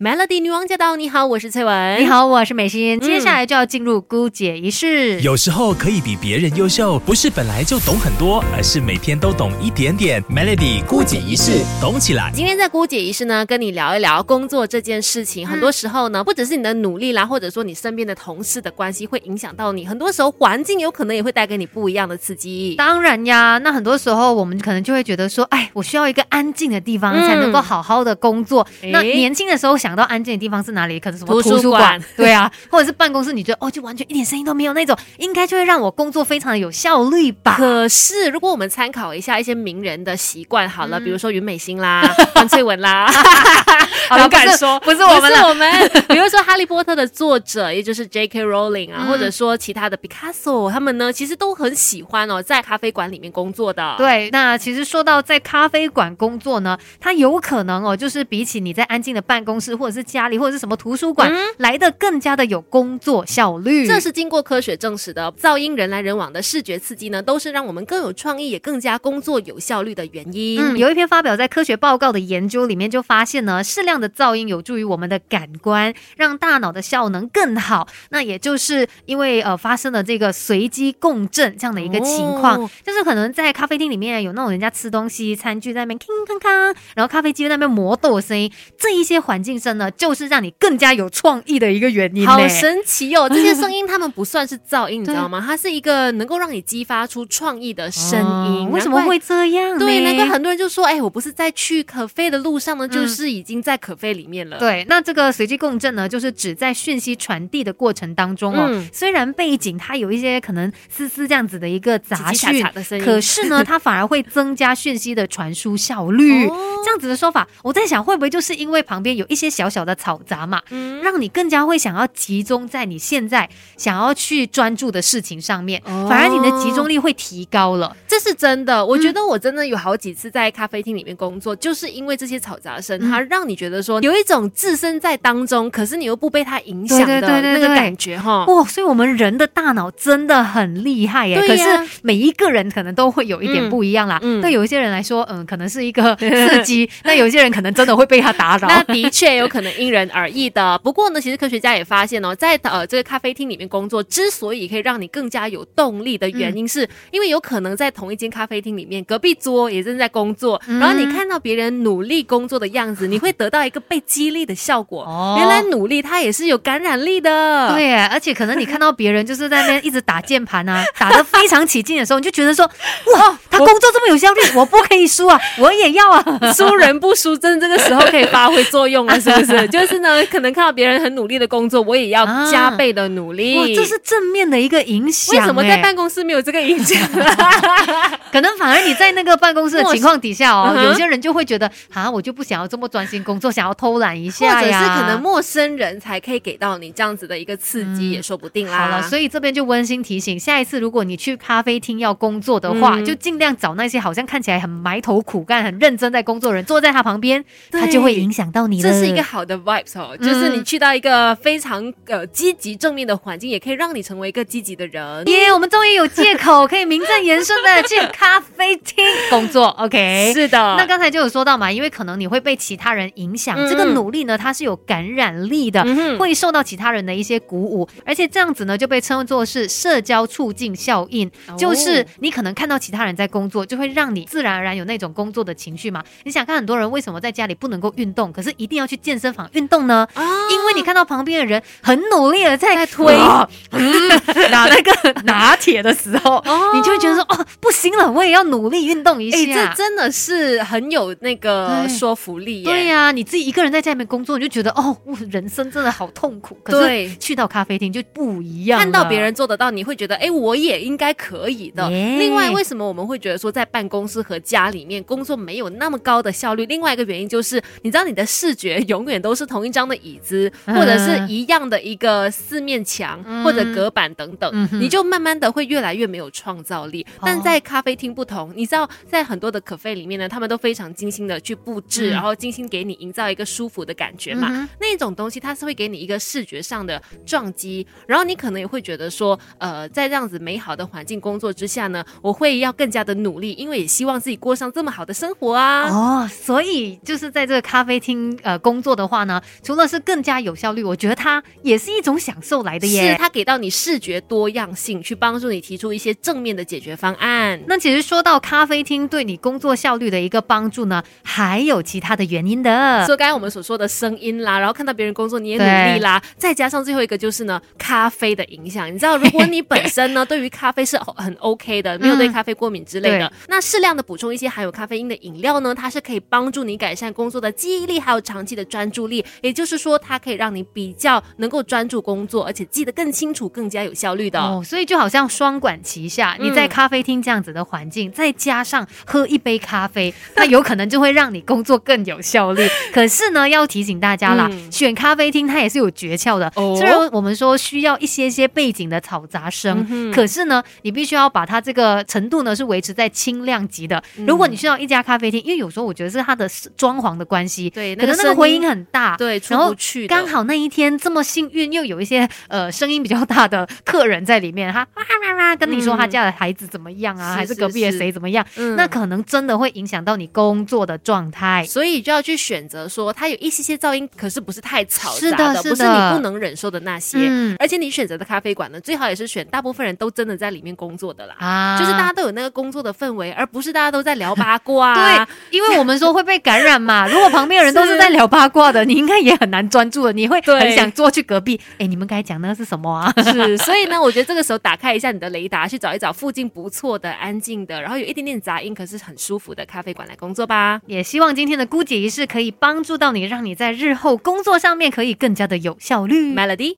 Melody 女王驾到！你好，我是翠文。你好，我是美心。接下来就要进入姑姐仪式。有时候可以比别人优秀，不是本来就懂很多，而是每天都懂一点点。Melody 姑姐仪式，懂起来。今天在姑姐仪式呢，跟你聊一聊工作这件事情。很多时候呢，不只是你的努力啦，或者说你身边的同事的关系会影响到你。很多时候环境有可能也会带给你不一样的刺激。当然呀，那很多时候我们可能就会觉得说，哎，我需要一个安静的地方才能够好好的工作。那年轻的时候想到安静的地方是哪里？可能什么图书馆？对啊，或者是办公室？你觉得哦，就完全一点声音都没有那种，应该就会让我工作非常的有效率吧？可是如果我们参考一下一些名人的习惯，好了，比如说云美心啦、黄翠文啦，好敢说不是我们，是我们。比如说《哈利波特》的作者，也就是 J.K. Rowling 啊，或者说其他的 Picasso，他们呢，其实都很喜欢哦，在咖啡馆里面工作的。对，那其实说到在咖啡馆工作呢，它有可能哦，就是比起你在安静的办公室或者是家里或者是什么图书馆来的更加的有工作效率。这是经过科学证实的。噪音人来人往的视觉刺激呢，都是让我们更有创意也更加工作有效率的原因。嗯，有一篇发表在科学报告的研究里面就发现呢，适量的噪音有助于我们的感官，让大脑的效能更好。那也就是因为呃发生了这个随机共振这样的一个情况，就是可能在咖啡厅里面有那种人家吃东西，餐具在那边铿铿铿，然后咖啡机在那边磨豆的声音，这一些环境声呢，就是让你更加有创意的一个原因。好神奇哦！这些声音他们不算是噪音，你知道吗？它是一个能够让你激发出创意的声音。为什么会这样？对，难怪很多人就说：“哎，我不是在去可飞的路上呢，就是已经在可飞里面了。”对，那这个随机共振呢，就是指在讯息传递的过程当中哦，虽然背景它有一些可能嘶嘶这样子的一个杂讯的声音，可是呢，它反而会增加讯息的传输效率。这样子的说法，我在想会不会就是因为旁边有一些小小的嘈杂嘛，嗯让你更加会想要集中在你现在想要去专注的事情上面，反而你的集中力会提高了。这是真的，我觉得我真的有好几次在咖啡厅里面工作，就是因为这些嘈杂声，它让你觉得说有一种置身在当中，可是你又不被它影响的那个感觉哈。哇，所以我们人的大脑真的很厉害耶。可是每一个人可能都会有一点不一样啦。嗯对有一些人来说，嗯，可能是一个 刺激，那有些人可能真的会被他打扰。那的确有可能因人而异的。不过呢，其实科学家也发现哦，在呃这个咖啡厅里面工作，之所以可以让你更加有动力的原因，是因为有可能在同一间咖啡厅里面，隔壁桌也正在工作，然后你看到别人努力工作的样子，你会得到一个被激励的效果。哦，原来努力它也是有感染力的。对，而且可能你看到别人就是在那边一直打键盘啊，打得非常起劲的时候，你就觉得说，哇，他工作这么有效率，我不可以输啊，我也要啊，输人不输真，这个时候可以发挥作用了，是不是？就是呢，可能看到别人很努力的工作，我也要加倍的努力。哇，这是正面的一个影响。为什么在办公室没有这个影响？可能反而你在那个办公室的情况底下哦，有些人就会觉得啊，我就不想要这么专心工作，想要偷懒一下或者是可能陌生人才可以给到你这样子的一个刺激，也说不定啦。好了，所以这边就温馨提醒，下一次如果你去咖啡厅要工作的话，就尽量找那些好像看起来很埋头苦干、很认真在工作人，坐在他旁边，他就会影响到你。这是一个好的 vibes 哦，就是你去到一个非常呃积极正面的环境，也可以让你成为一个积极的人。耶，我们终于有借口可以名正言顺的去咖啡厅 工作。OK，是的。那刚才就有说到嘛，因为可能你会被其他人影响，这个努力呢，它是有感染力的，会受到其他人的一些鼓舞，而且这样子呢，就被称作是社交促进效应，就是你可能看到其他人在工作，就会让你自然而然有那种工作的情绪嘛。你想看很多人为什么在家里不能够运动，可是一定要去健身房运动呢？因为你看到旁边的人很努力的在推拿那个 拿铁的时候，你就会觉得说哦，不行了，我也要努力运动一下。这真的是很有那个说服力。对呀，你自己一个人在家里面工作，你就觉得哦，我人生真的好痛苦。可是去到咖啡厅就不一样，看到别人做得到，你会觉得哎，我也应该可以的。另外，为什么我们会觉得说在办公室和家里面工作没有那么高的效率？另外一个原因就是，你知道你的视觉永远都是同一张的椅子，或者是一样的一个四面墙或者隔板等等，你就慢慢的会越来越没有创造力。但在咖啡厅不同，你知道在很多的可啡里面呢，他们都非常精心的去布置，然后精心给你营造一个舒服的感觉嘛。那种东西它是会给你一个视觉上的撞击，然后你可能也会觉得说，呃，在这样子美好的环境工作之下呢，我会要更加的努力，因为也希望自己过上这么好的生活啊。哦，所以就是在这个咖啡厅呃工作。作的话呢，除了是更加有效率，我觉得它也是一种享受来的耶。是它给到你视觉多样性，去帮助你提出一些正面的解决方案。那其实说到咖啡厅对你工作效率的一个帮助呢，还有其他的原因的。说刚才我们所说的声音啦，然后看到别人工作你也努力啦，再加上最后一个就是呢，咖啡的影响。你知道，如果你本身呢 对于咖啡是很 OK 的，没有对咖啡过敏之类的，那适量的补充一些含有咖啡因的饮料呢，它是可以帮助你改善工作的记忆力，还有长期的专注力。也就是说，它可以让你比较能够专注工作，而且记得更清楚、更加有效率的。哦，所以就好像双管齐下，你在咖啡厅这样子的环境，再加上喝一杯咖啡，那有可能就会让你工作更有效率。可是呢，要提醒大家啦，选咖啡厅它也是有诀窍的。哦虽然我们说需要一些些背景的嘈杂声，可是呢，你必须要把它这个程度呢是维持在轻量级的。如果你需要一家咖啡厅，因为有时候我觉得是它的装潢的关系，对，可能那个回音很大，对，出不去。刚好那一天这么幸运，又有一些呃声音比较大的客人在里面，他哇哇哇跟你说他家的孩子怎么样啊，还是隔壁的谁怎么样？那可能真的会影响到你工作的状态，所以就要去选择说它有一些些噪音，可是不是太嘈杂的，不是你不能忍受的那些。而且你选择的咖啡馆呢，最好也是选大部分人都真的在里面工作的啦，啊，就是大家都有那个工作的氛围，而不是大家都在聊八卦。对，因为我们说会被感染嘛。如果旁边的人都是在聊八卦的，你应该也很难专注的，你会很想坐去隔壁。哎，你们刚才讲那个是什么啊？是，所以呢，我觉得这个时候打开一下你的雷达，去找一找附近不错的、安静的，然后有一点点杂音，可是很舒服的咖啡馆来工作吧。也希望今天的姑姐仪式可以帮助到你，让你在日后工作上面可以更加的有效率。Melody。